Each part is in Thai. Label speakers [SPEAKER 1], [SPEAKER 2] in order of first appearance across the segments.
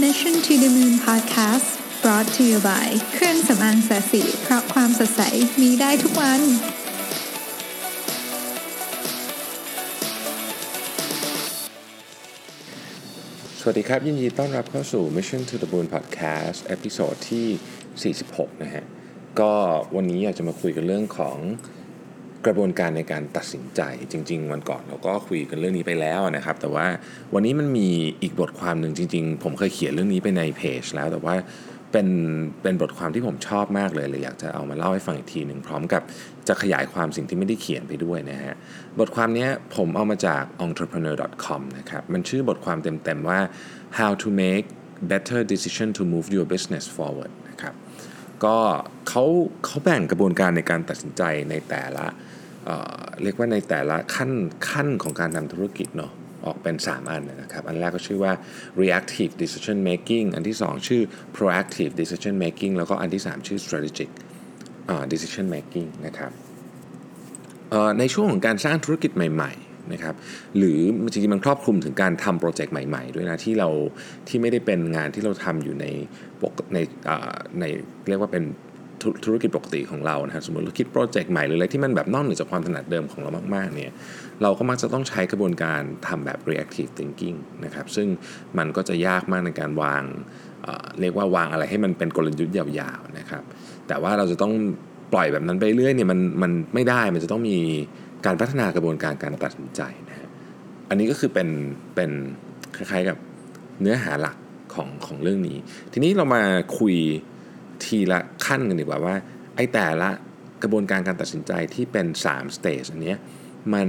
[SPEAKER 1] Mission to the Moon Podcast brought to you by เครื่องสำอางแสสีเพราะความสดใสมีได้ทุกวัน
[SPEAKER 2] สวัสดีครับ ยินดีต้อนรับเข้าสู่ Mission to the Moon Podcast เอพิโซดที่ 46 นะฮะ ก็วันนี้อยากจะมาคุยกันเรื่องของ กระบวนการในการตัดสินใจจริง ๆ วันก่อนเราก็คุยกันเรื่องนี้ไปแล้วนะครับ แต่ว่าวันนี้มันมีอีกบทความหนึ่งจริง ๆ ผมเคยเขียนเรื่องนี้ไปในเพจแล้วแต่ว่าเป็นเป็นบทความที่ผมชอบมากเลยเลยอยากจะเอามาเล่าให้ฟังอีกทีหนึ่งพร้อมกับจะขยายความสิ่งที่ไม่ได้เขียนไปด้วยนะฮะบทความนี้ผมเอามาจาก entrepreneur.com นะครับมันชื่อบทความเต็มๆว่า how to make better decision to move your business forward นะครับก็เขาเขาแบ่งกระบวนการในการตัดสินใจในแต่ละ เเรียกว่าในแต่ละขั้นขั้นของการทำธุรกิจเนาะออกเป็น 3 อันนะครับ อันแรกก็ชื่อว่า reactive decision making อันที่ 2 ชื่อ proactive decision making แล้วก็อันที่ 3 ชื่อ strategic อ decision making นะครับในช่วงของการสร้างธุรกิจใหม่ๆนะครับ หรือจริงๆมันครอบคลุมถึงการทำโปรเจกต์ใหม่ๆ ด้วยนะที่เราที่ไม่ได้เป็นงานที่เราทำอยู่ในปกในในเรียกว่าเป็น ธุรกิจปกติของเรานะครับสมมติเราคิดโปรเจกต์ใหม่หรืออะไรที่มันแบบนอกเหนือจากความถนัดเดิมของเรามากๆเนี่ยเราก็มักจะต้องใช้กระบวนการทำแบบ reactive thinking นะครับซึ่งมันก็จะยากมากในการวางเเรียกว่าวางอะไรให้มันเป็นกลยุทธ์ยาวๆนะครับแต่ว่าเราจะต้องปล่อยแบบนั้นไปเรื่อยเนี่ยมันมันไม่ได้มันจะต้องมีการพัฒนากระบวนการการตัดสินใจนะฮะอันนี้ก็คือเป็นเป็นคล้ายๆกับเนื้อหาหลักของของเรื่องนี้ ทีนี้เรามาคุย ทีละขั้นกันดีกว่าว่า ไอ้แต่ละกระบวนการการตัดสินใจที่เป็น3 stage อันนี้มัน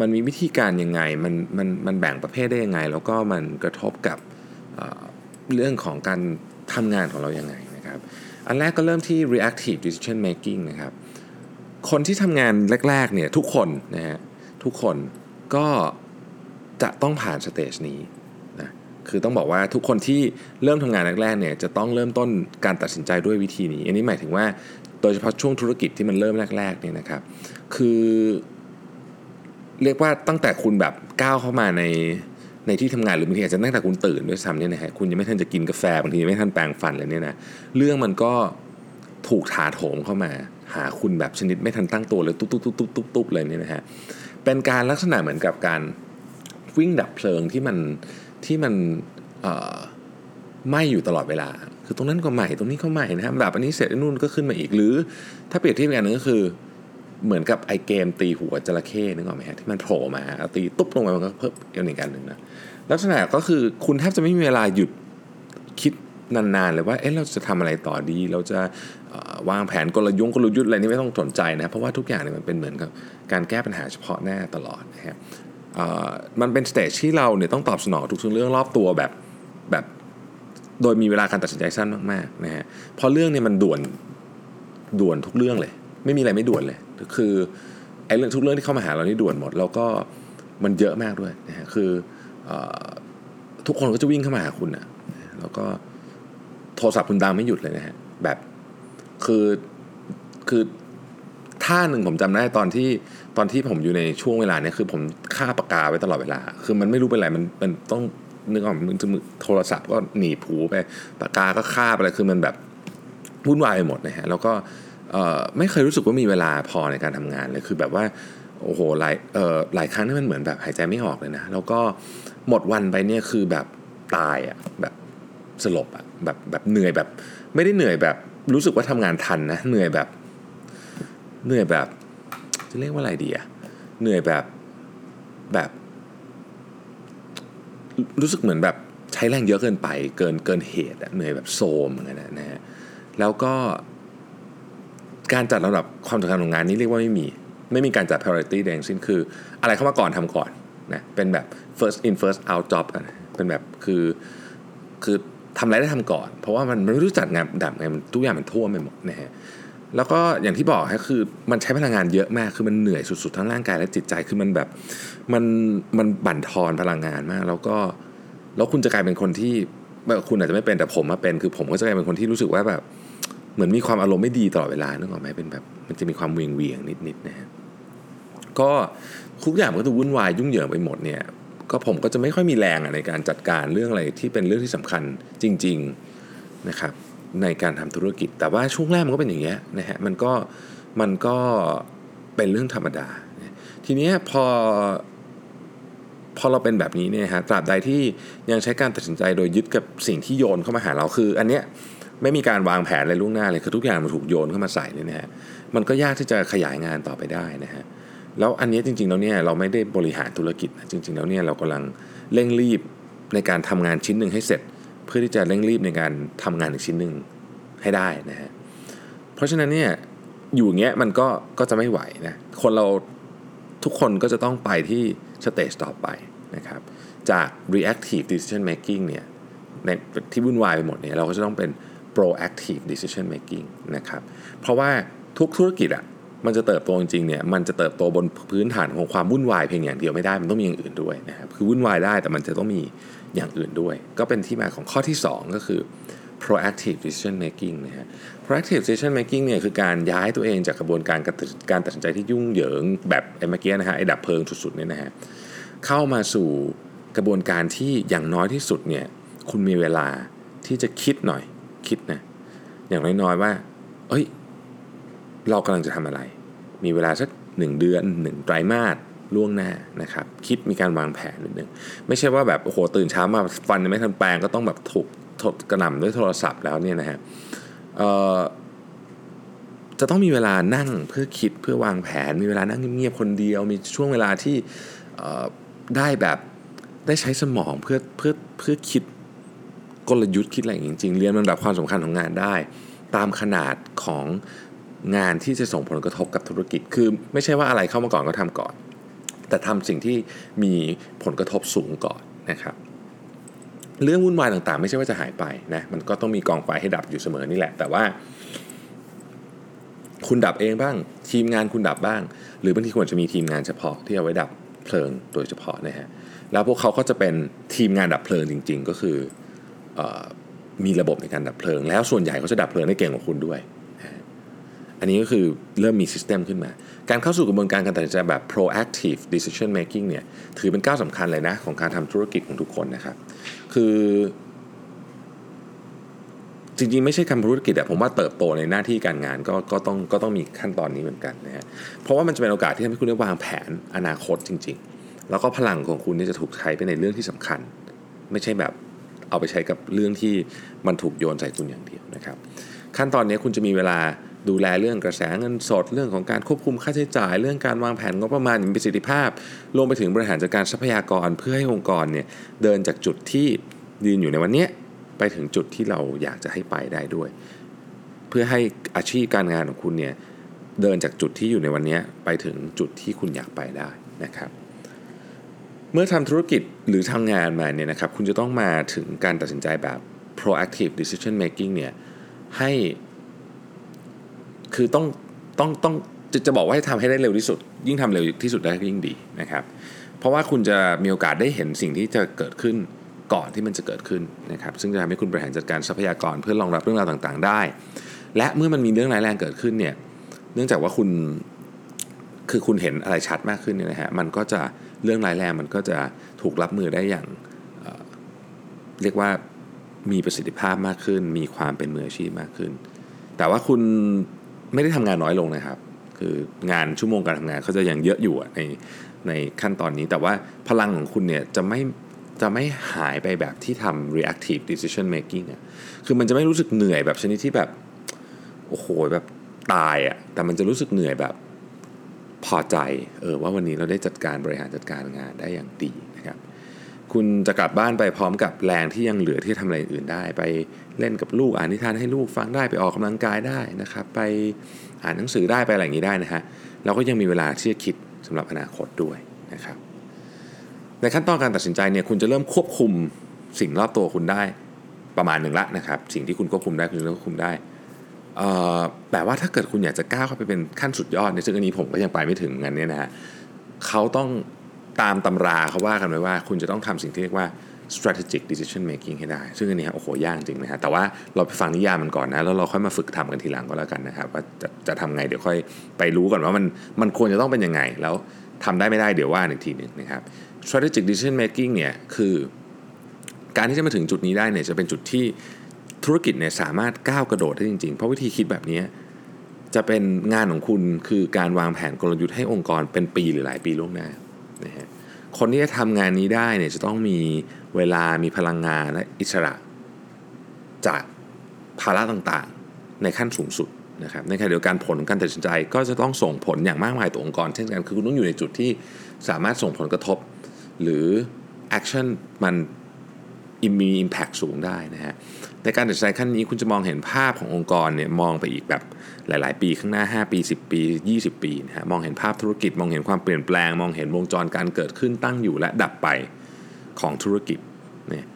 [SPEAKER 2] มันมีวิธีการยังไง มันมันมันแบ่งประเภทได้ยังไง แล้วก็มันกระทบกับเเรื่องของการทำงานของเรายังไงนะครับ อันแรกก็เริ่มที่ reactive decision making นะครับ คนที่ทำงานแรกๆเนี่ยทุกคนนะฮะทุกคนก็จะต้องผ่านสเตจนี้ คือต้องบอกว่าทุกคนที่เริ่มทำงานแรกๆเนี่ยจะต้องเริ่มต้นการตัดสินใจด้วยวิธีนี้ อันนี้หมายถึงว่าโดยเฉพาะช่วงธุรกิจที่มันเริ่มแรกๆเนี่ยนะครับ คือ เรียกว่าตั้งแต่คุณแบบก้าวเข้ามาในในที่ทำงานหรือบางทีอาจจะตั้งแต่คุณตื่นด้วยซ้ำเนี่ยนะฮะคุณยังไม่ทันจะกินกาแฟบางทียังไม่ทันแปรงฟันเลยเนี่ยนะเรื่องมันก็ถูกถาโถมเข้ามา หาคุณแบบชนิดไม่ทันตั้งตัวเลยตุ๊บตุ๊บตุ๊บตุ๊บตุ๊บตุ๊บเลยเนี่ยนะฮะเป็นการลักษณะเหมือนกับการวิ่งดับเพลิงที่มัน ที่มันไหม้อยู่ตลอดเวลา คือตรงนั้นก็ไหม้ตรงนี้ก็ไหม้นะฮะแบบอันนี้เสร็จนู่นก็ขึ้นมาอีกหรือ ถ้าเปรียบเทียบกันนึงก็คือเหมือนกับไอเกมตีหัวจระเข้นึกออกไหมฮะที่มันโผล่มาตีตุ๊บลงไปมันก็เพิ่มอีกอันหนึ่งนะลักษณะก็คือคุณแทบจะไม่มีเวลาหยุดคิดนานๆเลยว่าเอ๊ะเราจะทำอะไรต่อดี เราจะวางแผนกลยุทธ์กลยุทธ์อะไรนี่ไม่ต้องสนใจนะเพราะว่าทุกอย่างเนี่ยมันเป็นเหมือนกับการแก้ปัญหาเฉพาะหน้าตลอดนะฮะเอ่อ มันเป็นสเตจที่เราเนี่ยต้องตอบสนองทุกๆเรื่องรอบตัวแบบแบบโดยมีเวลาการตัดสินใจสั้นมากๆนะฮะเพราะเรื่องเนี่ยมันด่วนด่วนทุกเรื่องเลย ไม่มีอะไรไม่ด่วนเลย คือไอ้เรื่องทุกเรื่องที่เข้ามาหาเรานี่ด่วนหมด แล้วก็มันเยอะมากด้วยนะฮะคืออทุกคนก็จะวิ่งเข้ามาหาคุณนะแล้วก็โทรศัพท์คุณดังไม่หยุดเลยนะฮะแบบคือคือ ท่าหนึ่งผมจำได้ตอนที่ตอนที่ผมอยู่ในช่วงเวลาเนี้ยคือผมฆ่าปากกาไว้ตลอดเวลา คือมันไม่รู้เป็นไรมันมันต้องนึกออกมันจะมือโทรศัพท์ก็หนีบหูไปปากกาก็ฆ่าไปเลยคือมันแบบวุ่นวายไปหมดนะฮะแล้วก็ไม่เคยรู้สึกว่ามีเวลาพอในการทำงานเลยคือแบบว่าโอ้โหหลายเอ่อหลายครั้งที่มันเหมือนแบบหายใจไม่ออกเลยนะ แล้วก็หมดวันไปเนี่ยคือแบบตายอะ่ะแบบสลบอะ่ะแบบแบบเหนื่อยแบบ ไม่ได้เหนื่อยแบบรู้สึกว่าทำงานทันนะเหนื่อยแบบ เหนื่อยแบบ จะเรียกว่าอะไรดีอะเหนื่อยแบบแบบ รู้สึกเหมือนแบบใช้แรงเยอะเกินไป เกินเกินเหตุอะเหนื่อยแบบโซมเหมือนกันนะฮะแล้วก็การจัดลำดับความสำคัญของงานนี้เรียกว่าไม่มี ไม่มีการจัด priority แดงสิ้นคือ อะไรเข้ามาก่อนทำก่อนนะเป็นแบบ first in first out job นะเป็นแบบคือคือทำอะไรได้ทำก่อน เพราะว่ามันมันไม่รู้จัดงานดับไงมันทุกอย่างมันท่วมไปหมดนะฮะ แล้วก็อย่างที่บอกฮะคือมันใช้พลังงานเยอะมาก คือมันเหนื่อยสุดๆทั้งร่างกายและจิตใจ คือมันแบบมันมันบั่นทอนพลังงานมาก แล้วก็แล้วคุณจะกลายเป็นคนที่แบบคุณอาจจะไม่เป็นแต่ผมมาเป็น คือผมก็จะกลายเป็นคนที่รู้สึกว่าแบบเหมือนมีความอารมณ์ไม่ดีตลอดเวลานึกออกไหมเป็นแบบมันจะมีความเวียงเวียงนิดๆนะฮะก็ทุกอย่างมันก็จะวุ่นวายยุ่งเหยิงไปหมดเนี่ยก็ผมก็จะไม่ค่อยมีแรงในการจัดการเรื่องอะไรที่เป็นเรื่องที่สำคัญจริง ๆนะครับ ในการทำธุรกิจ แต่ว่าช่วงแรกมันก็เป็นอย่างเงี้ยนะฮะมันก็มันก็เป็นเรื่องธรรมดา ทีนี้พอพอเราเป็นแบบนี้เนี่ยฮะตราบใดที่ยังใช้การตัดสินใจโดยยึดกับสิ่งที่โยนเข้ามาหาเราคือ อันเนี้ยไม่มีการวางแผนอะไรล่วงหน้าเลยคือทุกอย่างมันถูกโยนเข้ามาใส่เนี่ยนะฮะมันก็ยากที่จะขยายงานต่อไปได้นะฮะแล้วอันนี้จริงๆแล้วเนี่ยเราไม่ได้บริหารธุรกิจนะจริง ๆ แล้วเนี่ยเรากำลังเร่งรีบในการทำงานชิ้นหนึ่งให้เสร็จ พื่อที่จะเร่งรีบในการทำงานอีกชิ้นหนึ่งให้ได้นะฮะเพราะฉะนั้นเนี่ยอยู่อย่างเงี้ยมันก็ก็จะไม่ไหวนะคนเราทุกคนก็จะต้องไปที่สเตจต่อไปนะครับจาก reactive decision making เนี่ยในที่วุ่นวายไปหมดเนี่ยเราก็จะต้องเป็น proactive decision making นะครับเพราะว่าทุกธุรกิจอะมันจะเติบโตจริงๆเนี่ยมันจะเติบโตบนพื้นฐานของความวุ่นวายเพียงอย่างเดียวไม่ได้มันต้องมีอย่างอื่นด้วยนะครับคือวุ่นวายได้แต่มันจะต้องมี อย่างอื่นด้วย ก็เป็นที่มาของข้อที่ 2 ก็คือ proactive decision making นะฮะ proactive decision making เนี่ยคือการย้ายตัวเองจากกระบวนการการตัดสินใจที่ยุ่งเหยิงแบบไอ้เมื่อกี้นะฮะไอ้ดับเพลิงสุดๆเนี่ยนะฮะเข้ามาสู่กระบวนการที่อย่างน้อยที่สุดเนี่ยคุณมีเวลาที่จะคิดหน่อยคิดนะอย่างน้อยๆว่าเอ้ย เรากำลังจะทำอะไร มีเวลาสักหนึ่งเดือนหนึ่งไตรมาส ล่วงหน้านะครับ คิดมีการวางแผนนิดนึงไม่ใช่ว่าแบบโอ้โหตื่นเช้ามาฟันไม่ทันแปลงก็ต้องแบบถูกกระหน่ำด้วยโทรศัพท์แล้วเนี่ยนะฮะจะต้องมีเวลานั่งเพื่อคิดเพื่อวางแผน มีเวลานั่งเงียบๆคนเดียว มีช่วงเวลาที่ได้แบบได้ใช้สมองเพื่อเพื่อเพื่อคิดกลยุทธ์คิดอะไรอย่างจริงๆเรียนมันแบบความสำคัญของงานได้ ตามขนาดของงานที่จะส่งผลกระทบกับธุรกิจ คือไม่ใช่ว่าอะไรเข้ามาก่อนก็ทำก่อน แต่ทำสิ่งที่มีผลกระทบสูงก่อนนะครับเรื่องวุ่นวายต่างๆ ไม่ใช่ว่าจะหายไปนะมันก็ต้องมีกองไฟให้ดับอยู่เสมอนี่แหละ แต่ว่า คุณดับเองบ้าง ทีมงานคุณดับบ้าง หรือบางทีควรจะมีทีมงานเฉพาะที่เอาไว้ดับเพลิงโดยเฉพาะนะฮะแล้วพวกเขาก็จะเป็นทีมงานดับเพลิงจริง ๆ ก็คือมีระบบในการดับเพลิง แล้วส่วนใหญ่เขาจะดับเพลิงได้เก่งกว่าคุณด้วย อันนี้ก็คือเริ่มมีซิสเต็มขึ้นมา การเข้าสู่กระบวนการการตัดสินใจแบบ proactive decision making เนี่ยถือเป็นก้าวสำคัญเลยนะของการทำธุรกิจของทุกคนนะครับ คือ จริงๆ ไม่ใช่ทำธุรกิจอะผมว่าเติบโตในหน้าที่การงานก็ก็ต้องก็ต้องมีขั้นตอนนี้เหมือนกันนะฮะเพราะว่ามันจะเป็นโอกาสที่ทำให้คุณได้วางแผนอนาคตจริง ๆ แล้วก็พลังของคุณนี่จะถูกใช้ไปในเรื่องที่สำคัญ ไม่ใช่แบบเอาไปใช้กับเรื่องที่มันถูกโยนใส่คุณอย่างเดียวนะครับ ขั้นตอนนี้คุณจะมีเวลา ดูแลเรื่องกระแสเงินสด เรื่องของการควบคุมค่าใช้จ่าย เรื่องการวางแผนงบประมาณอย่างมีประสิทธิภาพรวมไปถึงบริหารจัดการทรัพยากรเพื่อให้องค์กรเนี่ยเดินจากจุดที่ยืนอยู่ในวันนี้ไปถึงจุดที่เราอยากจะให้ไปได้ด้วย เพื่อให้อาชีพการงานของคุณเนี่ยเดินจากจุดที่อยู่ในวันนี้ไปถึงจุดที่คุณอยากไปได้นะครับ เมื่อทำธุรกิจหรือทำงานมาเนี่ยนะครับ คุณจะต้องมาถึงการตัดสินใจแบบ proactive decision making เนี่ยให้ คือต้องต้องต้องจะจะบอกว่าให้ทำให้ได้เร็วที่สุด ยิ่งทำเร็วที่สุดได้ยิ่งดีนะครับ เพราะว่าคุณจะมีโอกาสได้เห็นสิ่งที่จะเกิดขึ้นก่อนที่มันจะเกิดขึ้นนะครับซึ่งจะทำให้คุณบริหารจัดการทรัพยากรเพื่อรองรับเรื่องราวต่างๆ ได้ และเมื่อมันมีเรื่องร้ายแรงเกิดขึ้นเนี่ยเนื่องจากว่าคุณคือคุณเห็นอะไรชัดมากขึ้นเนี่ยนะฮะมันก็จะเรื่องร้ายแรงมันก็จะถูกรับมือได้อย่างเเรียกว่ามีประสิทธิภาพมากขึ้น มีความเป็นมืออาชีพมากขึ้น แต่ว่าคุณ ไม่ได้ทำงานน้อยลงนะครับ คืองานชั่วโมงการทำงานเขาจะยังเยอะอยู่ในในขั้นตอนนี้ แต่ว่าพลังของคุณเนี่ยจะไม่จะไม่หายไปแบบที่ทำ reactive decision making อะคือมันจะไม่รู้สึกเหนื่อยแบบชนิดที่แบบ โอ้โหแบบตายอะแต่มันจะรู้สึกเหนื่อยแบบพอใจเออว่าวันนี้เราได้จัดการบริหารจัดการงานได้อย่างดี คุณจะกลับบ้านไปพร้อมกับแรงที่ยังเหลือที่ทำอะไรอื่นได้ ไปเล่นกับลูกอ่านนิทานให้ลูกฟังได้ไปออกกำลังกายได้นะครับ ไปอ่านหนังสือได้ไปอะไรอย่างนี้ได้นะฮะเราก็ยังมีเวลาที่จะคิดสำหรับอนาคตด้วยนะครับ ในขั้นตอนการตัดสินใจเนี่ยคุณจะเริ่มควบคุมสิ่งรอบตัวคุณได้ประมาณหนึ่งละนะครับ สิ่งที่คุณควบคุมได้คุณเริ่มควบคุมได้แต่ว่าถ้าเกิดคุณอยากจะก้าวเข้าไปเป็นขั้นสุดยอดในซึ่งอันนี้ผมก็ยังไปไม่ถึงงั้นเนี่ยนะฮะเขาต้อง ตามตำราเขาว่ากันไว้ว่า คุณจะต้องทำสิ่งที่เรียกว่า strategic decision making ให้ได้ ซึ่งอันนี้โอ้โหยากจริงนะฮะ แต่ว่าเราไปฟังนิยามมันก่อนนะ แล้วเราค่อยมาฝึกทำกันทีหลังก็แล้วกันนะครับ ว่าจะจะทำไงเดี๋ยวค่อยไปรู้ก่อนว่ามันมันควรจะต้องเป็นยังไง แล้วทำได้ไม่ได้เดี๋ยวว่าอีกทีหนึ่งนะครับ strategic decision making เนี่ยคือการที่จะมาถึงจุดนี้ได้เนี่ยจะเป็นจุดที่ธุรกิจเนี่ยสามารถก้าวกระโดดได้จริงๆ เพราะวิธีคิดแบบนี้จะเป็นงานของคุณคือการวางแผนกลยุทธ์ให้องค์กรเป็นปีหรือหลายปีล่วงหน้า คนที่จะทำงานนี้ได้เนี่ยจะต้องมีเวลามีพลังงานและอิสระ จากภาระต่างๆ ในขั้นสูงสุดนะครับในขณะเดียวกันผลของการตัดสินใจก็จะต้องส่งผลอย่างมากมายต่อองค์กร เช่นกันคือคุณต้องอยู่ในจุดที่สามารถส่งผลกระทบ หรือ action มันมี Impact สูงได้นะฮะ ในการตัดสินใจขั้นนี้คุณจะมองเห็นภาพขององค์กรเนี่ยมองไปอีกแบบหลาย ๆ ปีข้างหน้า 5 ปี 10 ปี 20 ปีนะฮะมองเห็นภาพธุรกิจมองเห็นความเปลี่ยนแปลง มองเห็นวงจรการเกิดขึ้นตั้งอยู่และดับไปของธุรกิจเนี่ย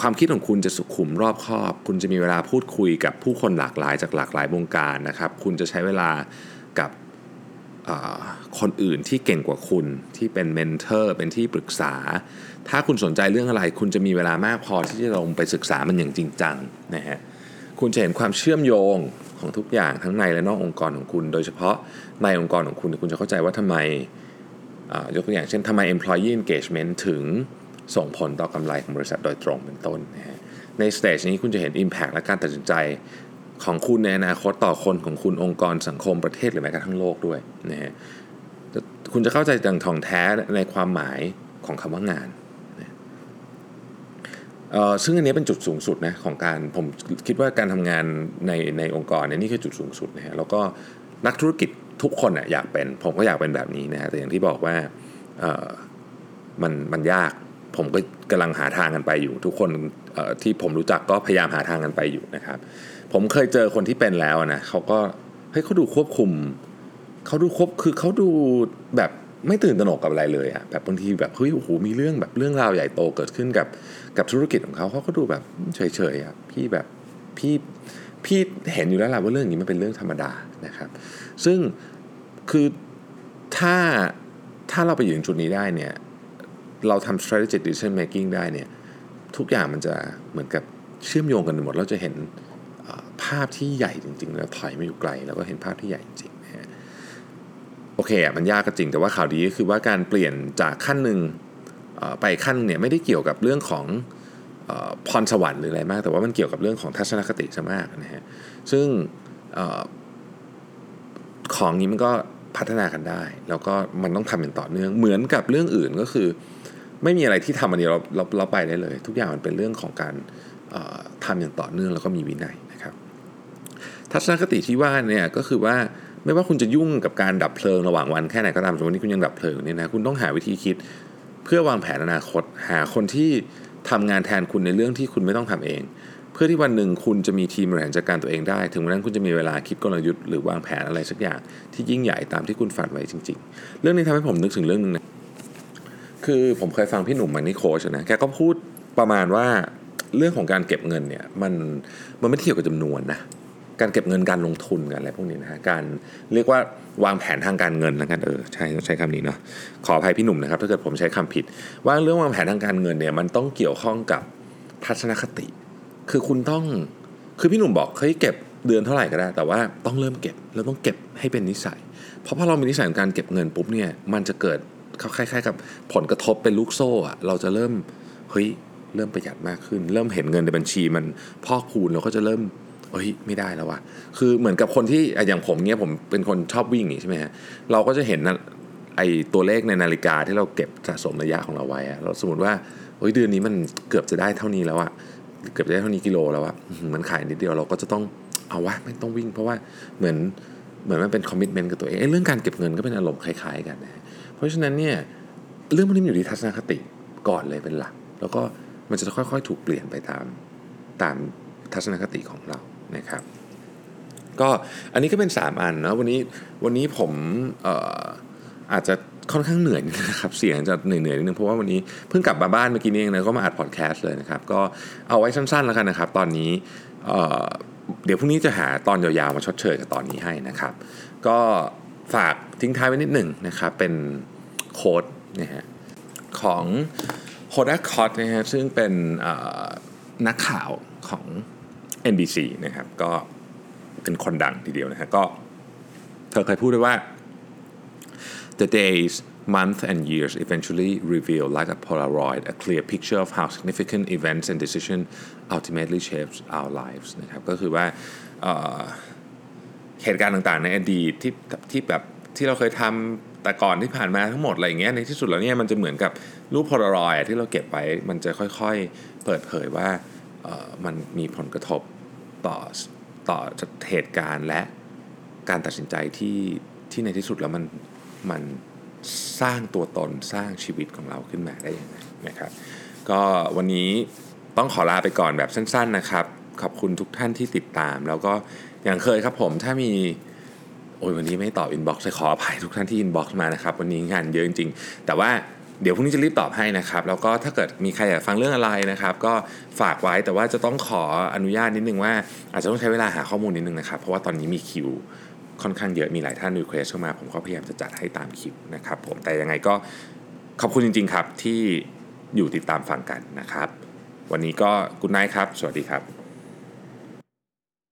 [SPEAKER 2] ความคิดของคุณจะสุขุมรอบคอบ คุณจะมีเวลาพูดคุยกับผู้คนหลากหลายจากหลากหลายวงการนะครับ คุณจะใช้เวลากับ คนอื่นที่เก่งกว่าคุณที่เป็นเมนเทอร์เป็นที่ปรึกษา ถ้าคุณสนใจเรื่องอะไร คุณจะมีเวลามากพอที่จะลงไปศึกษามันอย่างจริงจังนะฮะคุณจะเห็นความเชื่อมโยงของทุกอย่างทั้งในและนอกองค์กรของคุณ โดยเฉพาะในองค์กรของคุณคุณจะเข้าใจว่าทำไมยกตัวอย่างเช่นทำไม employee engagement ถึงส่งผลต่อกำไรของบริษัทโดยตรงเป็นต้นนะฮะในสเตจนี้คุณจะเห็น Impact และการตัดสินใจ ของคุณในอนาคตต่อคนของคุณองค์กรสังคมประเทศหรือแม้กระทั่งโลกด้วยนะฮะคุณจะเข้าใจอย่างท่องแท้ในความหมายของคำว่างานซึ่งอันนี้เป็นจุดสูงสุดนะของการผมคิดว่าการทำงานในในองค์กรเนี่ยนี่คือจุดสูงสุดนะฮะแล้วก็นักธุรกิจทุกคนอยากเป็น ผมก็อยากเป็นแบบนี้นะฮะแต่อย่างที่บอกว่ามันมันยากผมก็กำลังหาทางกันไปอยู่ ทุกคนที่ผมรู้จักก็พยายามหาทางกันไปอยู่นะครับ ผมเคยเจอคนที่เป็นแล้วนะเขาก็เฮ้ยเขาดูควบคุมเขาดูควบคือเขาดูแบบไม่ตื่นตระหนกกับอะไรเลยอะแบบบางทีแบบเฮ้ยโอ้โหมีเรื่องแบบเรื่องราวใหญ่โตเกิดขึ้นกับกับธุรกิจของเขาเขาก็ดูแบบเฉยๆอะพี่แบบพี่พี่เห็นอยู่แล้วแหละว่าเรื่องนี้มันเป็นเรื่องธรรมดานะครับ ซึ่งคือถ้าถ้าเราไปอยู่จุดนี้ได้เนี่ยเราทำ strategic decision making ได้เนี่ยทุกอย่างมันจะเหมือนกับเชื่อมโยงกันหมดเราจะเห็นาพที่ใหญ่จริงๆ แล้วถอยมาอยู่ไกล แล้วก็เห็นภาพที่ใหญ่จริงนะฮะโอเคอะมันยากก็จริงแต่ว่าข่าวดีก็คือว่าการเปลี่ยนจากขั้นหนึ่งไปขั้นเนี่ยไม่ได้เกี่ยวกับเรื่องของพรสวรรค์หรืออะไรมาก แต่ว่ามันเกี่ยวกับเรื่องของทัศนคติซะมากนะฮะซึ่งของนี้มันก็พัฒนากันได้ แล้วก็มันต้องทำอย่างต่อเนื่องเหมือนกับเรื่องอื่นก็คือ ไม่มีอะไรที่ทำอันนี้เราเราเราไปได้เลย ทุกอย่างมันเป็นเรื่องของการทำอย่างต่อเนื่องแล้วก็มีวินัย ทัศนคติที่ว่าเนี่ยก็คือว่าไม่ว่าคุณจะยุ่งกับการดับเพลิงระหว่างวันแค่ไหนก็ตามสมมติที่คุณยังดับเพลิงเนี่ยนะคุณต้องหาวิธีคิดเพื่อวางแผนอนาคต หาคนที่ทำงานแทนคุณในเรื่องที่คุณไม่ต้องทำเอง เพื่อที่วันหนึ่งคุณจะมีทีมบริหารจัดการตัวเองได้ ถึงวันนั้นคุณจะมีเวลาคิดกลยุทธ์หรือวางแผนอะไรสักอย่างที่ยิ่งใหญ่ตามที่คุณฝันไว้จริง ๆ เรื่องนี้ทำให้ผมนึกถึงเรื่องนึงนะคือผมเคยฟังพี่หนุ่มมันนี่โคชนะแกก็พูดประมาณว่าเรื่องของการเก็บเงินเนี่ยมันมันไม่เกี่ยวกับจำนวนนะ การเก็บเงินการลงทุนกันอะไรพวกนี้นะฮะการเรียกว่าวางแผนทางการเงินแล้วกันเออใช่ใช้คำนี้เนาะขออภัยพี่หนุ่มนะครับถ้าเกิดผมใช้คำผิด ว่าเรื่องวางแผนทางการเงินเนี่ยมันต้องเกี่ยวข้องกับทัศนคติ คือคุณต้องคือพี่หนุ่มบอกเฮ้ยเก็บเดือนเท่าไหร่ก็ได้ แต่ว่าต้องเริ่มเก็บแล้วต้องเก็บให้เป็นนิสัย เพราะพอเรามีนิสัยของการเก็บเงินปุ๊บเนี่ยมันจะเกิดคล้ายๆกับผลกระทบเป็นลูกโซ่อะเราจะเริ่มเฮ้ยเริ่มประหยัดมากขึ้น เริ่มเห็นเงินในบัญชีมันพอกคูณเราก็จะเริ่ม เฮ้ยไม่ได้แล้ววะคือเหมือนกับคนที่อย่างผมเนี้ยผมเป็นคนชอบวิ่งนี่ใช่ไหมฮะเราก็จะเห็นไอตัวเลขในนาฬิกาที่เราเก็บสะสมระยะของเราไว้อะเราสมมติว่าเฮ้ยเดือนนี้มันเกือบจะได้เท่านี้แล้วอะเกือบจะได้เท่านี้กิโลแล้วอะมันขายนิดเดียวเราก็จะต้องเอาวะไม่ต้องวิ่ง เพราะว่าเหมือนเหมือนมันเป็นคอมมิชเมนต์กับตัวเองเรื่องการเก็บเงินก็เป็นอารมณ์คล้ายๆกันนะเพราะฉะนั้นเนี่ยเรื่องพวกนี้อยู่ที่ทัศนคติก่อนเลยเป็นหลัก แล้วก็มันจะค่อยๆ ถูกเปลี่ยนไปตามตามทัศนคติของเรา นะครับก็อันนี้ก็เป็น 3 อันนะวันนี้วันนี้ผมอออาจจะค่อนข้างเหนื่อยนะครับเสียงจะเหนื่อยๆนิดนึงเพราะว่าวันนี้เพิ่งกลับมาบ้านเมื่อกี้นี้เองนะก็มาอัดพอดแคสต์เลยนะครับก็เอาไว้สั้นๆแล้วกันนะครับ ตอนนี้เเดี๋ยวพรุ่งนี้จะหาตอนยาวๆมาชดเชยกับตอนนี้ให้นะครับ ก็ฝากทิ้งท้ายไว้นิดหนึ่งนะครับเป็นโค้ดนะฮะของโฮดาคอตนะฮะซึ่งเป็นนักข่าวของ NBC นะครับ ก็เป็นคนดังทีเดียวนะฮะก็เธอเคยพูดด้วยว่า the days months and years eventually reveal like a Polaroid a clear picture of how significant events and decisions ultimately shapes our lives นะครับก็คือว่าเหตุการณ์ต่างๆ ในอดีตที่ที่แบบที่เราเคยทำแต่ก่อนที่ผ่านมาทั้งหมดอะไรอย่างเงี้ยในที่สุดแล้วเนี่ยมันจะเหมือนกับรูปโพลารอยที่เราเก็บไว้มันจะค่อยๆ เปิดเผยว่า มันมีผลกระทบต่อต่อเหตุการณ์และการตัดสินใจที่ที่ในที่สุดแล้วมันมันสร้างตัวตนสร้างชีวิตของเราขึ้นมาได้ยังไงนะครับก็วันนี้ต้องขอลาไปก่อนแบบสั้น ๆนะครับ ขอบคุณทุกท่านที่ติดตาม แล้วก็อย่างเคยครับผมถ้ามีโอ้ยวันนี้ไม่ตอบ inbox ขออภัยทุกท่านที่ inbox มานะครับ วันนี้งานเยอะจริงๆ แต่ว่า เดี๋ยวพรุ่งนี้จะรีบตอบให้นะครับ แล้วก็ถ้าเกิดมีใครอยากฟังเรื่องอะไรนะครับ ก็ฝากไว้แต่ว่าจะต้องขออนุญาตนิดนึงว่า อาจจะต้องใช้เวลาหาข้อมูลนิดนึงนะครับ เพราะว่าตอนนี้มีคิวค่อนข้างเยอะมีหลายท่าน request เข้ามาผมก็พยายามจะจัดให้ตามคิวนะครับผมแต่ยังไงก็ขอบคุณจริง ๆ ครับที่อยู่ติดตามฟังกันนะครับ วันนี้ก็กุณไนครับ สวัสดีครับ